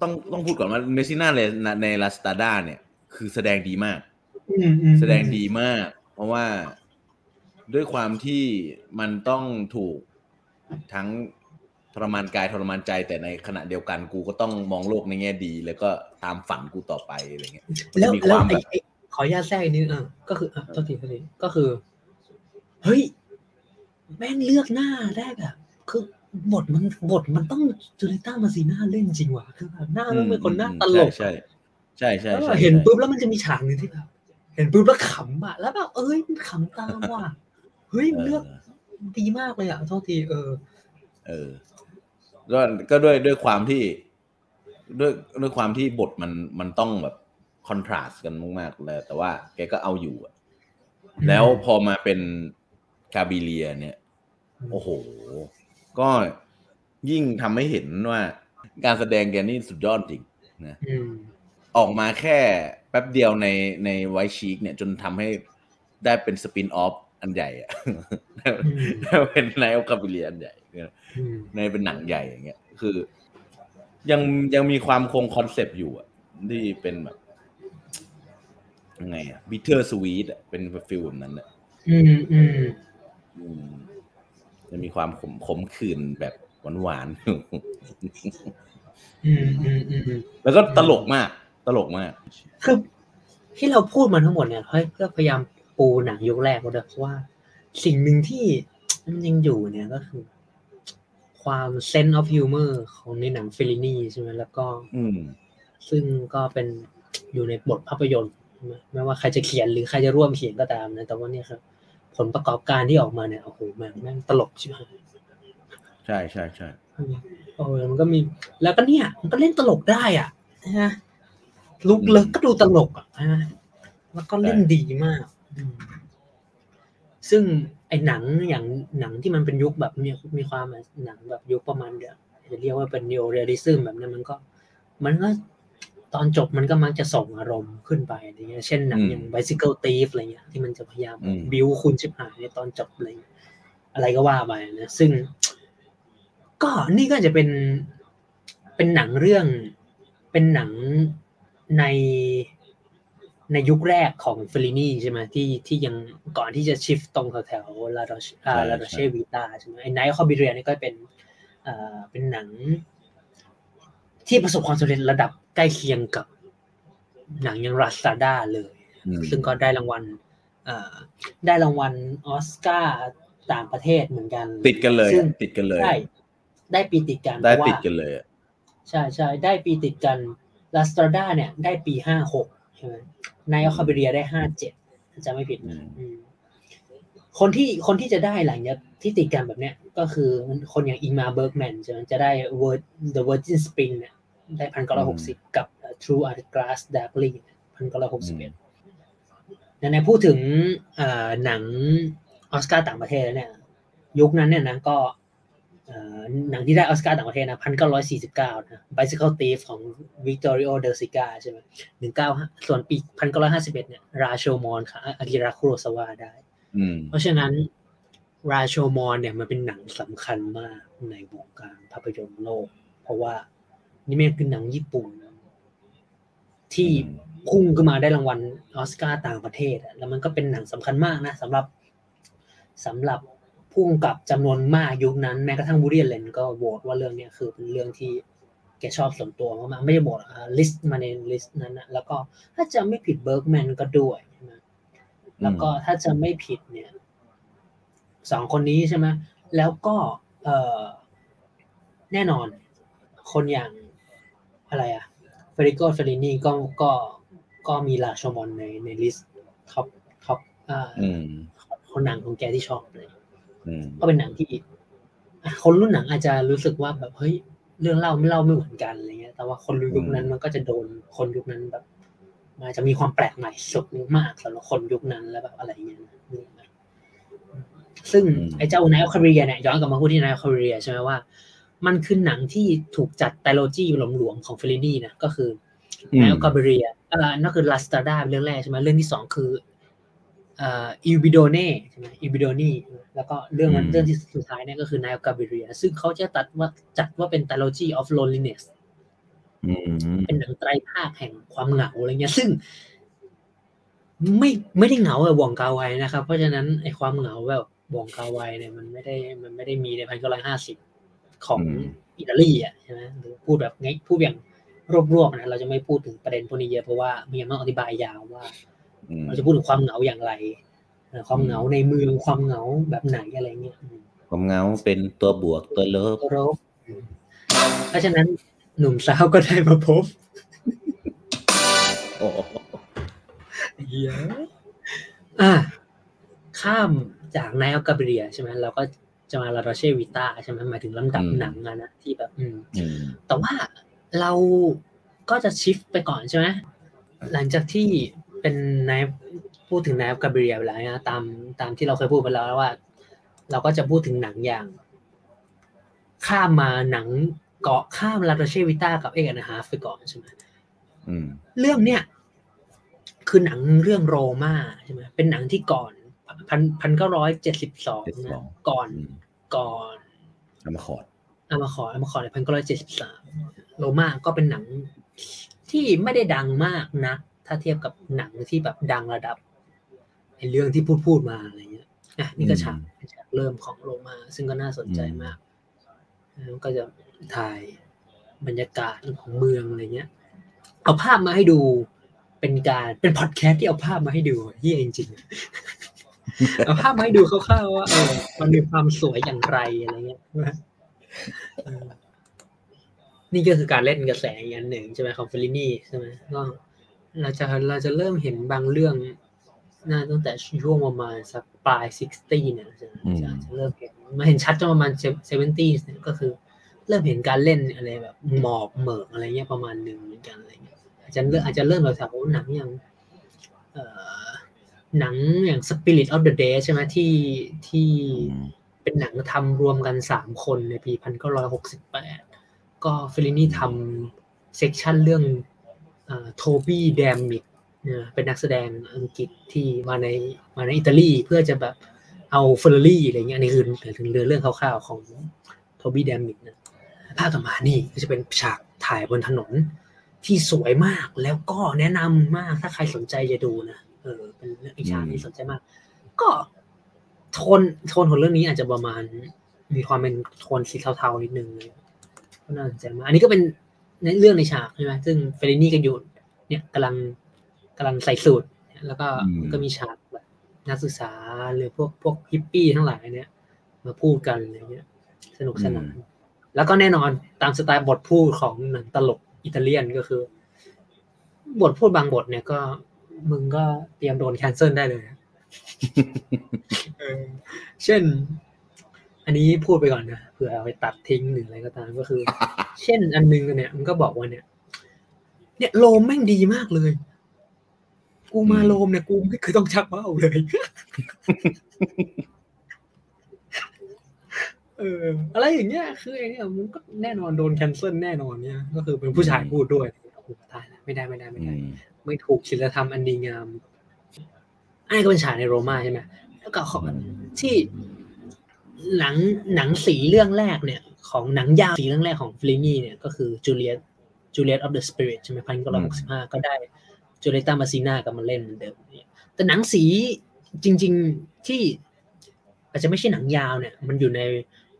ต้องต้องพูดก่อนว่ามาซิน่าเลยใน La Strada เนี่ย คือแสดงดีมากแสดงดีมาก เพราะว่าด้วยความที่มันต้องถูกทั้งทรมานกายทรมานใจแต่ในขณะเดียวกันกูก็ต้องมองโลกในแง่ดี แล้วก็ตามฝันกูต่อไปอะไรเงี้ยแล้วมีความแบบขออนุญาตแทรกนิดนึงก็คืออะตัวทีตัวทีก็คือ เฮ้ย แม่งเลือกหน้าได้แบบคือบทมันบทมันต้องจูเลต้ามาซีน่าเล่นจริงว่ะคือแบบหน้ามันเป็นคนหน้าตลกใช่ใช่ใช่เห็นปุ๊บแล้วมันจะมีฉากหนึ่งที่แบบเห็นปุ๊บแล้วขำอะแล้วแบบเอ้ยมันขำตามว่ะเฮ้ยเลือกดีมากเลยอะโทษทีเออ เออก็ก็ด้วยด้วยความที่ด้วยด้วยความที่บทมันมันต้องแบบคอนทราสต์กันมากๆเลยแต่ว่าแกก็เอาอยู่แล้วพอมาเป็น Cabiria เนี่ย โอ้โห ก็ยิ่งทำให้เห็นว่า การแสดงแกนี่สุดยอดจริงนะออกมาแค่แป๊บเดียวในใน White Sheik เนี่ยจนทำให้ได้เป็น spin-off อันใหญ่อะเป็น Nights of Cabiria อันใหญ่ในเป็นหนังใหญ่อย่างเงี้ย คือ ยังยังมีความคง concept อยู่อะที่เป็นแบบยังไงอะ bittersweet อะเป็น feel แบบนั้นอะอืมอืม จะมีความขมขมขื่นแบบหวานหวานแล้วก็ตลกมาก ตลกมากคือที่เราพูดมาทั้งหมดเนี่ยเพื่อพยายามปูหนังยุคแรกก็ได้ว่า สิ่งหนึ่งที่มันยังอยู่เนี่ยก็คือ ความ sense of humor ของในหนังเฟลินี่ใช่ไหมแล้วก็ซึ่งก็เป็นอยู่ในบทภาพยนตร์ไม่ว่าใครจะเขียนหรือใครจะร่วมเขียนก็ตามนะแต่ว่าเนี่ยครับ ผลประกอบการที่ออกมาเนี่ยโอ้โหแม่งแม่งตลกใช่ไหมใช่ใช่ใช่โอ้มันก็มี แล้วก็เนี่ย มันก็เล่นตลกได้อะนะลุกเลิกก็ดูตลกอะนะแล้วก็เล่นดีมาก ซึ่งไอ้หนังอย่างหนังที่มันเป็นยุคแบบมีมีความหนังแบบยุคประมาณเดียวจะเรียกว่าเป็นนิโอเรียลิซึมแบบนั้นมันก็ มันก็ ตอนจบมันก็มักจะส่งอารมณ์ขึ้นไปอะไรเงี้ยเช่นหนังอย่าง Bicycle Thief อะไรเงี้ยที่มันจะพยายามบิวคุณชิบหายในตอนจบอะไรอะไรก็ว่าไปนะซึ่ง ก็นี่ก็จะเป็นเป็นหนังเรื่อง เป็นหนังในในยุคแรกของเฟลินี่ใช่ไหมที่ที่ยังก่อนที่จะชิฟตรงแถวลาดอชลาดอเชวิตาใช่ไหมไอ้ไนท์คอบิเรียนี่ก็เป็นเอ่อเป็นหนัง ที่ประสบความสำเร็จระดับใกล้เคียงกับหนังยังรัสตาด้าเลย ซึ่งก็ได้รางวัลได้รางวัลออสการ์ต่างประเทศเหมือนกัน ติดกันเลยติดกันเลยใช่ได้ปีติดกันได้ติดกันเลยใช่ใช่ได้ปีติดกัน La Strada เนี่ย ได้ปีห้าหกใช่ไหม Nights of Cabiria ได้ห้าเจ็ดจะไม่ผิดนะ คนที่คนที่จะได้หลังจากที่ติดกันแบบเนี้ย ก็คือคนอย่างอิงมาร์เบิร์กแมนจะจะได้ Word The Virgin Spring เนี่ยได้พันเก้าร้อยหกสิบกับ Through a Glass Darkly พันเก้าร้อยหกสิบเอ็ดในพูดถึงหนังออสการ์ต่างประเทศเนี่ย ยุคนั้นเนี่ยนะก็หนังที่ได้ออสการ์ต่างประเทศนะพันเก้าร้อยสี่สิบเก้านะ Bicycle Thief ของ Victorio De Sica ใช่ไหมหนึ่งเก้าส่วนปีพันเก้าร้อยห้าสิบเอ็ดเนี่ยราโชมอนค่ะอากิระคุโรซาวะได้ เพราะฉะนั้นราโชมอนเนี่ยมันเป็นหนังสำคัญมากในวงการภาพยนตร์โลก เพราะว่านี่มันคือหนังญี่ปุ่น ที่พุ่งขึ้นมาได้รางวัลออสการ์ต่างประเทศ แล้วมันก็เป็นหนังสำคัญมากนะสำหรับสำหรับผู้กำกับจำนวนมากยุคนั้น แม้กระทั่งบูเรียนเลนก็โหวตว่าเรื่องนี้คือเป็นเรื่องที่แกชอบส่วนตัวมากๆไม่ได้โหวต list มาใน list นั้นนะแล้วก็ถ้าจะไม่ผิดเบิร์กแมนก็ด้วยนะ แล้วก็ถ้าจะไม่ผิดเนี่ยสองคนนี้ใช่ไหมแล้วก็เออแน่นอน คนอย่างอะไรอะเฟเดริโกเฟลลินีก็ก็ก็มีราโชมอนในใน list top top อ่าอืมคนหนังของแกที่ชอบเลยอืมก็เป็นหนังที่อะคนรุ่นหนังอาจจะรู้สึกว่าแบบเฮ้ยเรื่องเล่าไม่เล่าไม่เหมือนกันอะไรเงี้ย แต่ว่าคนยุคนั้นมันก็จะโดนคนยุคนั้นแบบ มันอาจจะมีความแปลกใหม่สุดมากสำหรับคนยุคนั้นแล้วแบบอะไรเงี้ยนะซึ่งไอ้เจ้า Nights of Cabiria เนี่ยย้อนกลับมาพูดที่ Nights of Cabiria ใช่ไหมว่า มันคือหนังที่ถูกจัด trilogy หลวมๆของเฟลลินี่นะก็คืออืมนายคาเรียเอ่อนั่นคือลาสตาดาเรื่องแรกใช่ไหมเรื่องที่สองคือเอ่ออิบิโดเน่ใช่ไหมอิบิโดนีแล้วก็เรื่องนั้นเรื่องที่สุดท้ายเนี่ยก็คือนายกาเบเรียซึ่งเขาจะตัดว่าจัดว่าเป็น trilogy of loneliness อืมเป็นหนังไตรภาคแห่งความเหงาอะไรเงี้ย ซึ่ง ไม่ไม่ได้เหงาแบบวองกาไวนะครับ เพราะฉะนั้นไอ้ความเหงาแบบวองกาไวเนี่ยมันไม่ได้มันไม่ได้มีในพันเก้าร้อยห้าสิบของอิตาลีอะใช่ไหมหรือพูดแบบไงพูดอย่างรวบๆนะเราจะไม่พูดถึงประเด็นพวกนี้เยอะเพราะว่ามีมันต้องอธิบายยาวว่าอืมเราจะพูดถึงความเหงาอย่างไรเอ่อความเหงาในเมืองความเหงาแบบไหนอะไรเงี้ยอืมความเหงาเป็นตัวบวกตัวลบตัวรบเพราะฉะนั้น หนุ่มสาวก็ได้มาพบโอ้โหเหี้ยอะข้ามจากนายอัลกาเบรียใช่ไหมเราก็จะมาลาโรเชวิต้าใช่ไหมหมายถึงลำดับหนังอะนะที่แบบอืมอืม แต่ว่าเราก็จะชิฟไปก่อนใช่ไหมหลังจากที่เป็นนายพูดถึงนายกาเบรียไปแล้วนะตามตามที่เราเคยพูดไปแล้วว่า เราก็จะพูดถึงหนังอย่าง ข้ามมาหนัง เกาะข้ามลาโรเชวิต้ากับเอกนะฮาฟไปก่อนใช่ไหมอืมเรื่องเนี้ยคือหนังเรื่องโรมาใช่ไหมเป็นหนังที่ก่อนพันพันเก้าร้อยเจ็ดสิบสองนะก่อนอืมก่อนเอามาขอดอามาขออามาขอในพันเก้าร้อยเจ็ดสิบสามโรมาก็เป็นหนังที่ไม่ได้ดังมากนะ ถ้าเทียบกับหนังที่แบบดังระดับไอ้เรื่องที่พูดพูดมาอะไรเงี้ยอะนี่ก็ฉากเป็นฉากเริ่มของโรมา ซึ่งก็น่าสนใจมากแล้วก็จะ ถ่ายบรรยากาศของเมืองอะไรเงี้ย เอาภาพมาให้ดูเป็นการเป็นพอดแคสต์ที่เอาภาพมาให้ดูเหี้ยจริงๆเอาภาพมาให้ดูคร่าวๆว่าเออมันมีความสวยอย่างไรอะไรเงี้ยเออนี่ก็คือการเล่นกระแสอีกอันหนึ่งใช่ไหมของเฟลลินี่ใช่ไหมก็เราจะเราจะเริ่มเห็นบางเรื่องน่าตั้งแต่ช่วงประมาณสักปลาย sixty เนี่ยจะจะจะเริ่มเห็นมาเห็นชัดจนประมาณ seventy เนี่ยก็คือ เริ่มเห็นการเล่นอะไรแบบหมอกเหมือกอะไรเงี้ยประมาณหนึ่งเหมือนกันอะไรเงี้ยอาจจะเริ่มอาจจะเริ่มแถวๆหนังอย่างเอ่อหนังอย่าง Spirits of the Dead ใช่ไหมที่ที่อืมเป็นหนังทำรวมกันสามคนในปีพันเก้าร้อยหกสิบแปดก็ฟิลินี่ทำ section เรื่องโทบี้แดมมิดเป็นนักแสดงอังกฤษที่มาในมาในอิตาลีเพื่อจะแบบเอาเฟอร์รารี่อะไรเงี้ยอันนี่คือถึงเรื่องเรื่องคร่าวๆของโทบี้แดมมิดนะ ภาพต่อมานี่ก็จะเป็นฉากถ่ายบนถนนที่สวยมากแล้วก็แนะนำมากถ้าใครสนใจจะดูนะเออเป็นเรื่องอีกฉากที่สนใจมาก ก็โทนโทนของเรื่องนี้อาจจะประมาณ มีความเป็นโทนสีเทาๆนิดนึงเลยก็น่าสนใจมากอันนี้ก็เป็นในเรื่องในฉากใช่ไหมซึ่งเฟลลินี่ก็อยู่เนี่ยกำลังกำลังใส่สูตรแล้วก็ก็มีฉากแบบนักศึกษาหรือพวกพวกฮิปปี้ทั้งหลายเนี่ย มาพูดกันอะไรเงี้ย สนุกสนาน แล้วก็แน่นอนตามสไตล์บทพูดของหนังตลกอิตาเลียนก็คือ บทพูดบางบทเนี่ยก็มึงก็เตรียมโดนแคนเซิลได้เลยเออเช่น อันนี้พูดไปก่อนนะเผื่อเอาไปตัดทิ้งหรืออะไรก็ตามก็คือ เช่นอันนึงเนี่ยมันก็บอกว่าเนี่ย เนี่ยโลมแม่งดีมากเลย กูมาโลมเนี่ยกูไม่เคยต้องชักว่าวเลย เออ อะไรอย่างเงี้ยคือไอ้เนี่ยมันก็แน่นอนโดนแคนเซิลแน่นอนเนี่ย ก็คือเป็นผู้ชายพูดด้วยโอ้โหตายแล้วไม่ได้ไม่ได้ไม่อืได้มไม่ถูกศีลธรรมอันดีงามอันนี้ก็เป็นฉากในโรมาใช่ไหมแล้วก็ขอที่หนังหนังสีเรื่องแรกเนี่ย ของหนังยาวสีเรื่องแรกของฟลินี่เนี่ยก็คือจูเลียต Juliet of the Spirits ใช่ไหมพันเก้าร้อยหกสิบห้าก็ได้จูเลียตามาซีนากับมาเล่นเหมือนเดิมเนี่ยแต่หนังสีจริง ๆที่อาจจะไม่ใช่หนังยาวเนี่ย มันอยู่ใน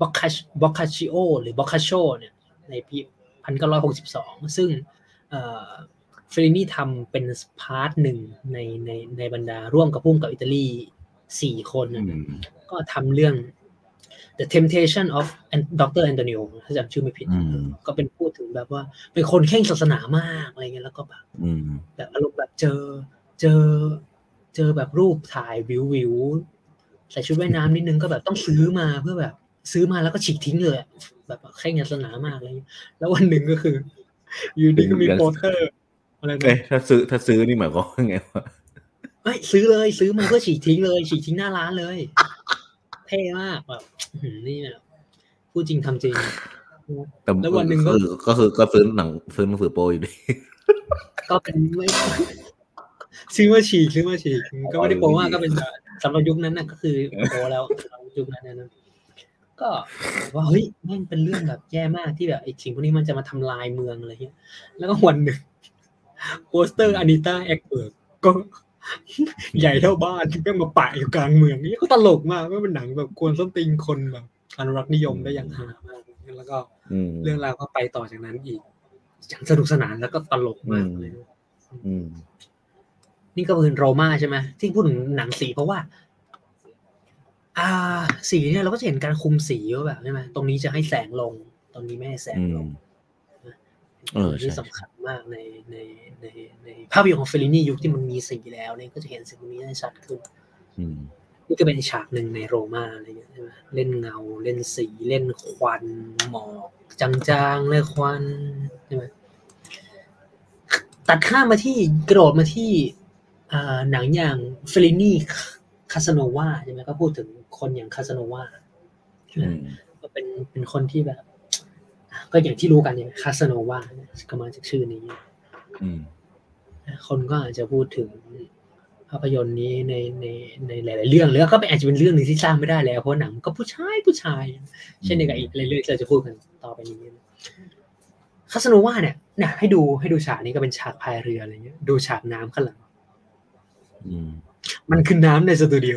บ็อกคาบ็อกคาชิโอหรือบ็อกคาโชเนี่ยในปีพันเก้าร้อยหกสิบสองซึ่งเอ่อเฟลลินี่ทำเป็น part หนึ่งในในในบรรดาร่วมกับพุ่มกับอิตาลีสี่คนอืนะมก็ทำเรื่อง The Temptation of Dr. Antonio ถ้าจำชื่อไม่ผิดอืมก็เป็นพูดถึงแบบว่า เป็นคนเข่งศาสนามากอะไรเงี้ยแล้วก็แบบอืมแบบอารมณ์แบบเจอเจอเจอแบบรูปถ่ายวิววิวใส่ชุดว่ายน้ำนิดนึงก็แบบต้องซื้อมาเพื่อแบบ ซื้อมาแล้วก็ฉีกทิ้งเลยอะแบบเข่งศาสนามากอะไรเงี้ยแล้ววันหนึ่งก็คืออยู่ดีก็มีโปสเตอร์อะไรเอ้ยนะถ้าซื้อถ้าซื้อนี่หมายความว่าไงวะไม่ซื้อเลยซื้อมาเพื่อฉีกทิ้งเลยฉีกทิ้งหน้าร้านเลย เท่มากแบบอื้อหือนี่เนี่ยพูดจริงทำจริงแต่แล้ววันหนึ่งก็คือก็คือก็ซื้อหนังซื้อหนังสือโปรอยู่ดีก็เป็นไม่ซื้อมาฉีกซื้อมาฉีกก็ไม่ได้โปรมากก็เป็นแบบสำหรับยุคนั้นน่ะก็คือโปรแล้วสำหรับยุคนั้นนะ ก็ว่าเฮ้ยแม่งเป็นเรื่องแบบแย่มากที่แบบไอ้สิ่งพวกนี้มันจะมาทำลายเมืองอะไรเงี้ย แล้วก็วันหนึ่งโปสเตอร์อานิต้าแอคเบิร์กก็ใหญ่เท่าบ้านแม่งมาปะอยู่กลางเมืองนี่ก็ตลกมากไม่เป็นหนังแบบกวนส้นตีนคนแบบอนุรักษ์นิยมได้อย่างฮามากแล้วก็อืมเรื่องราวก็ไปต่อจากนั้นอีกอย่างสนุกสนานแล้วก็ตลกมากเลยอืมนี่ก็เป็นโรมาใช่ไหมที่พูดถึงหนังสีเพราะว่า อ่า สีเนี่ยเราก็จะเห็นการคุมสีว่าแบบใช่ไหมตรงนี้จะให้แสงลง ตรงนี้ไม่ให้แสงลงอืมเออใช่ที่สำคัญมากในในในในภาพยนตร์ของเฟลลินี่ยุคที่มันมีสีแล้วเนี่ยก็จะเห็นสิ่งพวกนี้ได้ชัดขึ้นอืมนี่ก็เป็นอีกฉากหนึ่งในโรมาอะไรเงี้ยใช่ไหมเล่นเงาเล่นสีเล่นควันหมอกจางๆเลยควันใช่ไหมตัดข้ามมาที่กระโดดมาที่อ่าหนังอย่างเฟลินี่ คาสโนวาใช่ไหมก็พูดถึงคนอย่างคาสโนวาอืมก็เป็นเป็นคนที่แบบ ก็อย่างที่รู้กันเนี่ยคาสโนวาก็มาจากชื่อนี้อืมคนก็อาจจะพูดถึงภาพยนตร์นี้ในในในหลาย ๆ เรื่องแล้วก็เป็นอาจจะเป็นเรื่องหนึ่งที่สร้างไม่ได้แล้วเพราะหนังมันก็ผู้ชายผู้ชาย เช่นเดียวกับอีกเรื่องที่เราจะพูดกันต่อไปนี้คาสโนวาเนี่ยเนี่ยให้ดูให้ดูฉากนี้ก็เป็นฉากพายเรืออะไรเงี้ย ดูฉากน้ำข้างหลังอื มมันคือน้ำในสตูดิโอ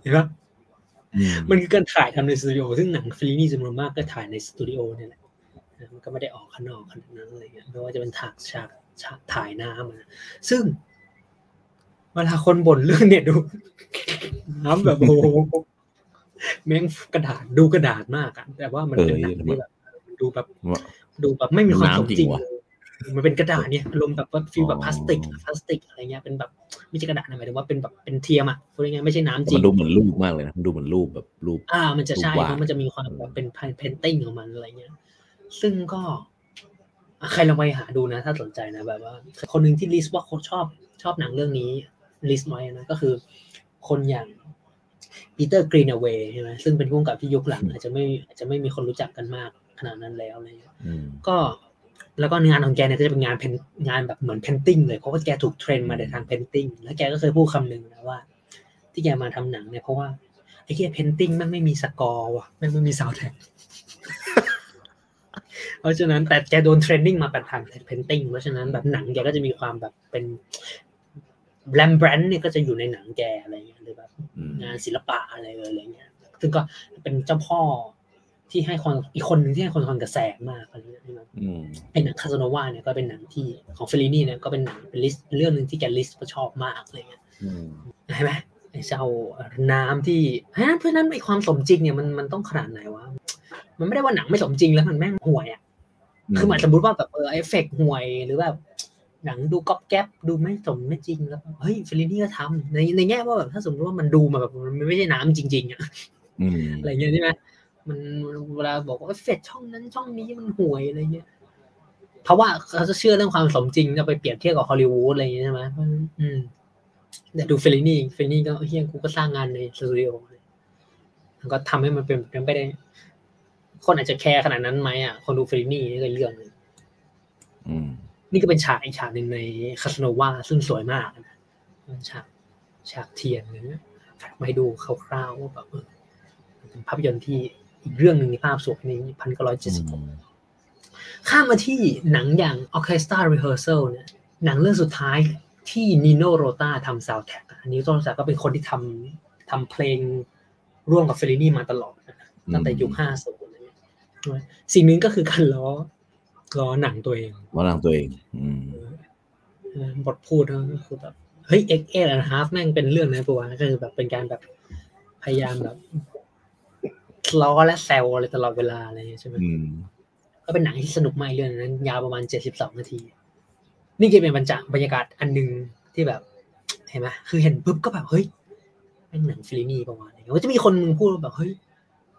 เห็นปะอืมมันคือการถ่ายทำในสตูดิโอซึ่งหนังฟรีนี่จำนวนมากก็ถ่ายในสตูดิโอเนี่ยแหละนะมันก็ไม่ได้ออกข้างนอกขนาดนั้นอะไรเงี้ยไม่ว่าจะเป็นฉากฉากฉากถ่ายน้ำอะซึ่งเวลาคนบ่นเรื่องเนี่ยดูน้ำแบบโอ้โหแม่งกระดาษดูกระดาษมากอะแต่ว่ามันเป็นหนังที่แบบดูแบบดูแบบไม่มีความสมจริงเลย มันเป็นกระดาษเนี่ยอารมณ์แบบว่า feel แบบพลาสติกพลาสติกอะไรเงี้ยเป็นแบบไม่ใช่กระดาษนะหมายถึงว่าเป็นแบบเป็นเทียมอะพูดง่ายๆไม่ใช่น้ำจริงมันดูเหมือนรูปมากเลยนะมันดูเหมือนรูปแบบรูป อ่า มันจะใช่รูปวาดเพราะมันจะมีความแบบเป็น painting ของมันอะไรเงี้ย ซึ่งก็อะใครลองไปหาดูนะ ถ้าสนใจนะแบบว่า คนหนึ่งที่ list ว่าเขาชอบชอบหนังเรื่องนี้ list ไว้นะก็คือ คนอย่างปีเตอร์กรีนเวย์ใช่ไหมซึ่งเป็นผู้กำกับที่ยุคหลัง อาจจะไม่อาจจะไม่มีคนรู้จักกันมากขนาดนั้นแล้วอะไรเงี้ยอืมก็ แล้วก็งานของแกเนี่ยก็จะเป็นงาน paint งานแบบเหมือน painting เลยเพราะว่าแกถูก train มาในทาง painting แล้วแกก็เคยพูดคำหนึ่งนะว่า ที่แกมาทำหนังเนี่ยเพราะว่าไอ้แก painting มันไม่มีสกอร์ว่ะแม่งไม่มีซาวด์แทร็กเพราะฉะนั้นแต่แกโดน training มาเป็นทาง painting เพราะฉะนั้นแบบหนังแกก็จะมีความแบบเป็น brand brand เนี่ยก็จะอยู่ในหนังแกอะไรเงี้ยหรือแบบอืมงานศิลปะอะไรอะไรเงี้ย ซึ่งก็เป็นเจ้าพ่อ ที่ให้คนอีกคนหนึ่งที่ให้คนคอนกระแสมากอะไรเงี้ยใช่ไหมอืมไอ้หนังคาสโนวาเนี่ยก็เป็นหนังที่ของเฟลลินี่เนี่ยก็เป็นหนังเป็น list เรื่องหนึ่งที่แก list ก็ชอบมากอะไรเงี้ยอืมใช่ไหมไอ้เจ้าน้ำที่ฮะเพราะฉะนั้นไอ้ความสมจริงเนี่ยมันมันต้องขนาดไหนวะมันไม่ได้ว่าหนังไม่สมจริงแล้วมันแม่งห่วยอะคือหมายสมมติว่าแบบเออเอฟเฟกต์ห่วยหรือแบบหนังดูก๊อบแก๊บดูไม่สมไม่จริงแล้วเฮ้ยเฟลลินี่ก็ทำในในแง่ว่าแบบถ้าสมมติว่ามันดูมาแบบมันไม่ใช่น้ำจริงๆอะอืมอะไรเงี้ยใช่ไหม มันเวลาบอกว่าเอฟเฟกต์ช่องนั้นช่องนี้มันห่วยอะไรเงี้ยเพราะว่าเขาจะเชื่อเรื่องความสมจริงจะไปเปรียบเทียบกับฮอลลีวูดอะไรอย่างเงี้ยใช่ไหมอืมแต่ดูเฟลลินี่เฟลลินี่ก็เฮียกูก็สร้างงานในสตูดิโอแล้วก็ทำให้มันเป็นแบบนั้นไปได้ คนอาจจะ care ขนาดนั้นไหมอะคนดูเฟลลินี่นี่ก็เรื่องหนึ่งอืมนี่ก็เป็นฉากอีกฉากหนึ่งในคาสโนวาซึ่งสวยมากนะฉากฉากเทียนนะมาให้ดูคร่าวๆว่าแบบเออเป็นภาพยนตร์ที่ อีกเรื่องหนึ่งในภาพสวยในพันเก้าร้อยเจ็ดสิบข้ามมาที่หนังอย่าง Orchestra Rehearsal เนี่ยหนังเรื่องสุดท้ายที่นิโนโรตาทำซาวด์แท็กอันนี้ต้องจากก็เป็นคนที่ทำทำเพลงร่วมกับเฟลลินี่มาตลอดนะตั้งแต่ยุค50อะไรเงี้ยสิ่งหนึ่งก็คือการล้อล้อหนังตัวเองว่าหนังตัวเองอืมเออบทพูดก็คือแบบเฮ้ย X 8 and half แม่งเป็นเรื่องนะปะวะก็คือแบบเป็นการแบบพยายามแบบ ล้อและแซวอะไรตลอดเวลาอะไรอย่างเงี้ยใช่ไหมอืมก็เป็นหนังที่สนุกมากอีกเรื่องนึงนั้น ยาวประมาณเจ็ดสิบสองนาที นี่ก็เป็นบรรจากบรรยากาศอันหนึ่งที่แบบ เห็นไหมคือเห็นปุ๊บก็แบบเฮ้ยแม่งหนังฟิลินี่ประมาณนี้ก็จะมีคนมึงพูดแบบเฮ้ย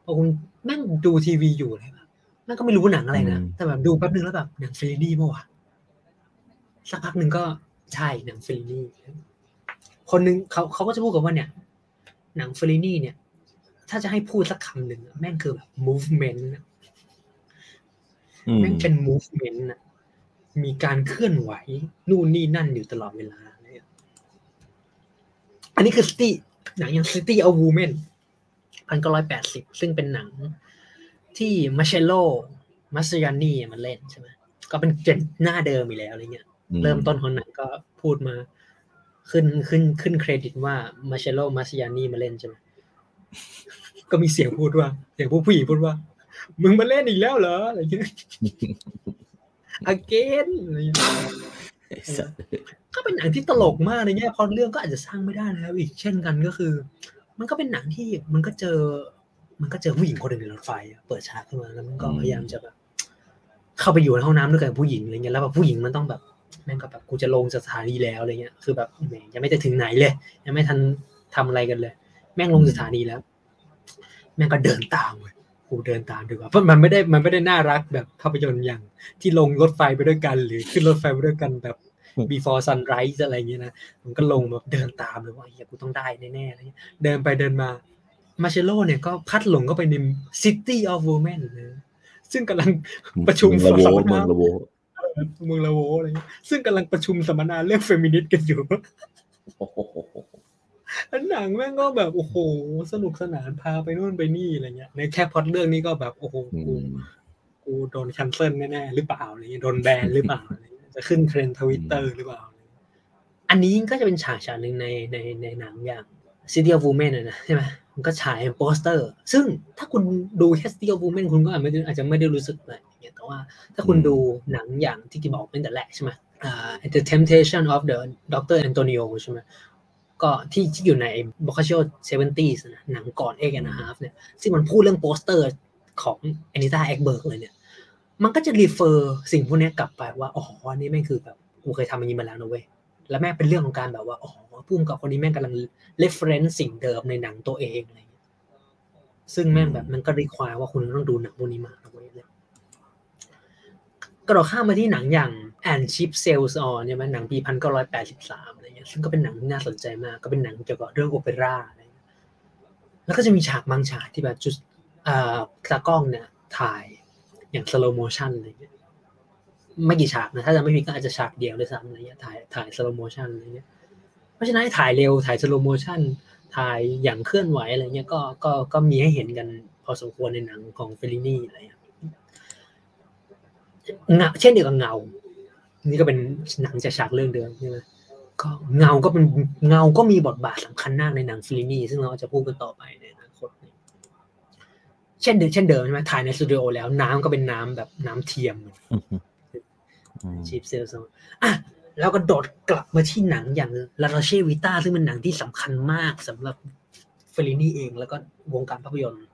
พอคุณแม่งดูทีวีอยู่เลยแบบแม่งก็ไม่รู้ว่าหนังอะไรนะอืมแต่แบบดูแป๊บนึงแล้วแบบหนังฟิลินี่ปะวะสักพักหนึ่งก็ใช่หนังฟิลินี่คนหนึ่งเขาเขาก็จะพูดกันว่าเนี่ย หนังฟิลินี่เนี่ย ถ้าจะให้พูดสักคำหนึ่งอะแม่งคือแบบ movement อะอืมแม่งเป็น movement อะมีการเคลื่อนไหว นู่นนี่นั่นอยู่ตลอดเวลาเนี่ยอันนี้คือ City หนังอย่าง City of Women พันเก้าร้อยแปดสิบซึ่งเป็นหนังที่มาเชโลมัสยานีมันเล่นใช่ไหมก็เป็นเจนหน้าเดิมอีกแล้วอะไรเงี้ย เริ่มต้นของหนังก็พูดมาขึ้นขึ้นขึ้นเครดิตว่ามาเชโลมัสยานีมาเล่นใช่ไหม ก็มีเสียงพูดว่าเสียงผู้ผู้หญิงพูดว่า มึงมาเล่นอีกแล้วเหรออะไรเงี้ย again อะไรเงี้ยก็เป็นหนังที่ตลกมากในแง่พอเรื่องก็อาจจะสร้างไม่ได้แล้ว อีกเช่นกันก็คือ มันก็เป็นหนังที่มันก็เจอ มันก็เจอผู้หญิงคนหนึ่งในรถไฟเปิดฉากขึ้นมาแล้วมันก็พยายามจะแบบเข้าไปอยู่ในห้องน้ำด้วยกับผู้หญิงอะไรเงี้ยแล้วแบบผู้หญิงมันต้องแบบแม่งก็แบบกูจะลงสถานีแล้วอะไรเงี้ยคือแบบแหมยังไม่ได้ถึงไหนเลย ยังไม่ทันทำอะไรกันเลย แม่งลงสถานีแล้ว แม่งก็เดินตามเลยกูเดินตามดีกว่าเพราะมันไม่ได้มันไม่ได้น่ารักแบบภาพยนตร์อย่างที่ลงรถไฟไปด้วยกัน หรือขึ้นรถไฟไปด้วยกันแบบ before sunrise อะไรเงี้ยนะมันก็ลงแบบเดินตามเลยว่าเฮียกูต้องได้แน่ๆอะไรเงี้ยเดินไปเดินมามาเชโลเนี่ยก็พัดหลงเข้าไปใน city of women นะซึ่งกำลังประชุมเมืองละโวสัมมนาเมืองละโวเมืองลาโวอะไรเงี้ยซึ่งกำลังประชุมสัมมนาเรื่องเฟมินิสต์กันอยู่โอ้โหอันหนังแม่งก็แบบโอ้โหสนุกสนานพาไปนู่นไปนี่อะไรเงี้ยในแค่พล็อดเรื่องนี้ก็แบบโอ้โหอืมกูกูโดน cancel แน่ๆหรือเปล่าอะไรเงี้ยโดนแบนหรือเปล่าอะไรเงี้ยจะขึ้นเทรนด์ทวิตเตอร์หรือเปล่า อันนี้ก็จะเป็นฉากฉากหนึ่งในในในหนังอย่าง City of Women อะนะใช่ไหมมันก็ฉายเป็นโปสเตอร์ ซึ่งถ้าคุณดูแค่ City of Women คุณก็อาจจะอาจจะไม่ได้รู้สึกอะไรอย่างเงี้ยแต่ว่าถ้าคุณดูหนังอย่างที่กิบอกเป็นแต่แรกใช่ไหมอ่า The Temptation of the Dr. Antonio ใช่ไหม ก็ที่ที่อยู่ใน b o c a c c i o 70s นะหนังก่อน Eight and a Half เนี่ยซึ่งมันพูดเรื่องโปสเตอร์ของ Anita Ekberg เลยเนี่ย มันก็จะ refer สิ่งพวกนี้กลับไปว่า อ๋อนนี้แม่งคือแบบกูเคยทำอันนี้มาแล้วนะเว้ย แล้วแม่งเป็นเรื่องของการแบบว่า อ๋อพุ่มกับคนนี้แม่งกำลัง reference สิ่งเดิมในหนังตัวเองอะไรอย่างนี้ซึ่งแม่งแบบมันก็รีควายว่าคุณต้องดูหนังพวกนี้มานะเว้เลยกระโดดข้ามมาที่หนังอย่าง and Cheap Sales On เนี่ยมันหนังปีพันเก้าร้อยแปดสิบสามอะไรเงี้ยซึ่งก็เป็นหนังที่น่าสนใจมาก ก็เป็นหนังเกี่ยวกับเรื่องโอเปร่าอะไรเงี้ยแล้วก็จะมีฉากบางฉากที่แบบจุดอ่าตากล้องเนี่ยถ่ายอย่าง slow motion อะไรเงี้ยไม่กี่ฉากนะถ้าจะไม่มีก็อาจจะฉากเดียวด้วยซ้ำอะไรเงี้ยถ่ายถ่าย slow motion อะไรเงี้ยเพราะฉะนั้นถ่ายเร็วถ่าย slow motion ถ่ายอย่างเคลื่อนไหวอะไรเงี้ยก็ก็ก็มีให้เห็นกันพอสมควรในหนังของเฟลลินี่อะไรเงี้ยเงาเช่นเดียวกับเงา นี่ก็เป็นหนังจากฉากเรื่องเดิมใช่ไหมก็เงาก็เป็นเงาก็มีบทบาทสำคัญมากในหนังเฟลลินี่ซึ่งเราจะพูดกันต่อไปในอนาคตเช่นเดิมเช่นเดิมใช่ไหมถ่ายในสตูดิโอแล้วน้ำก็เป็นน้ำแบบน้ำเทียมอืม Ship Sails อะแล้วก็โดดกลับมาที่หนังอย่างลา r าเชวิต้าซึ่งเป็นหนังที่สำคัญมากสำหรับเฟลลินี่เอง แล้วก็วงการภาพยนตร์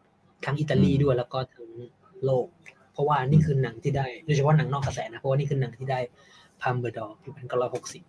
ทั้งอิตาลีด้วยแล้วก็ทั้งโลก เพราะว่านี่คือหนังที่ได้โดยเฉพาะหนังนอกกระแสนะเพราะว่านี่คือหนังที่ได้ Palme d'Or ปีพันเก้าร้อยหกสิบ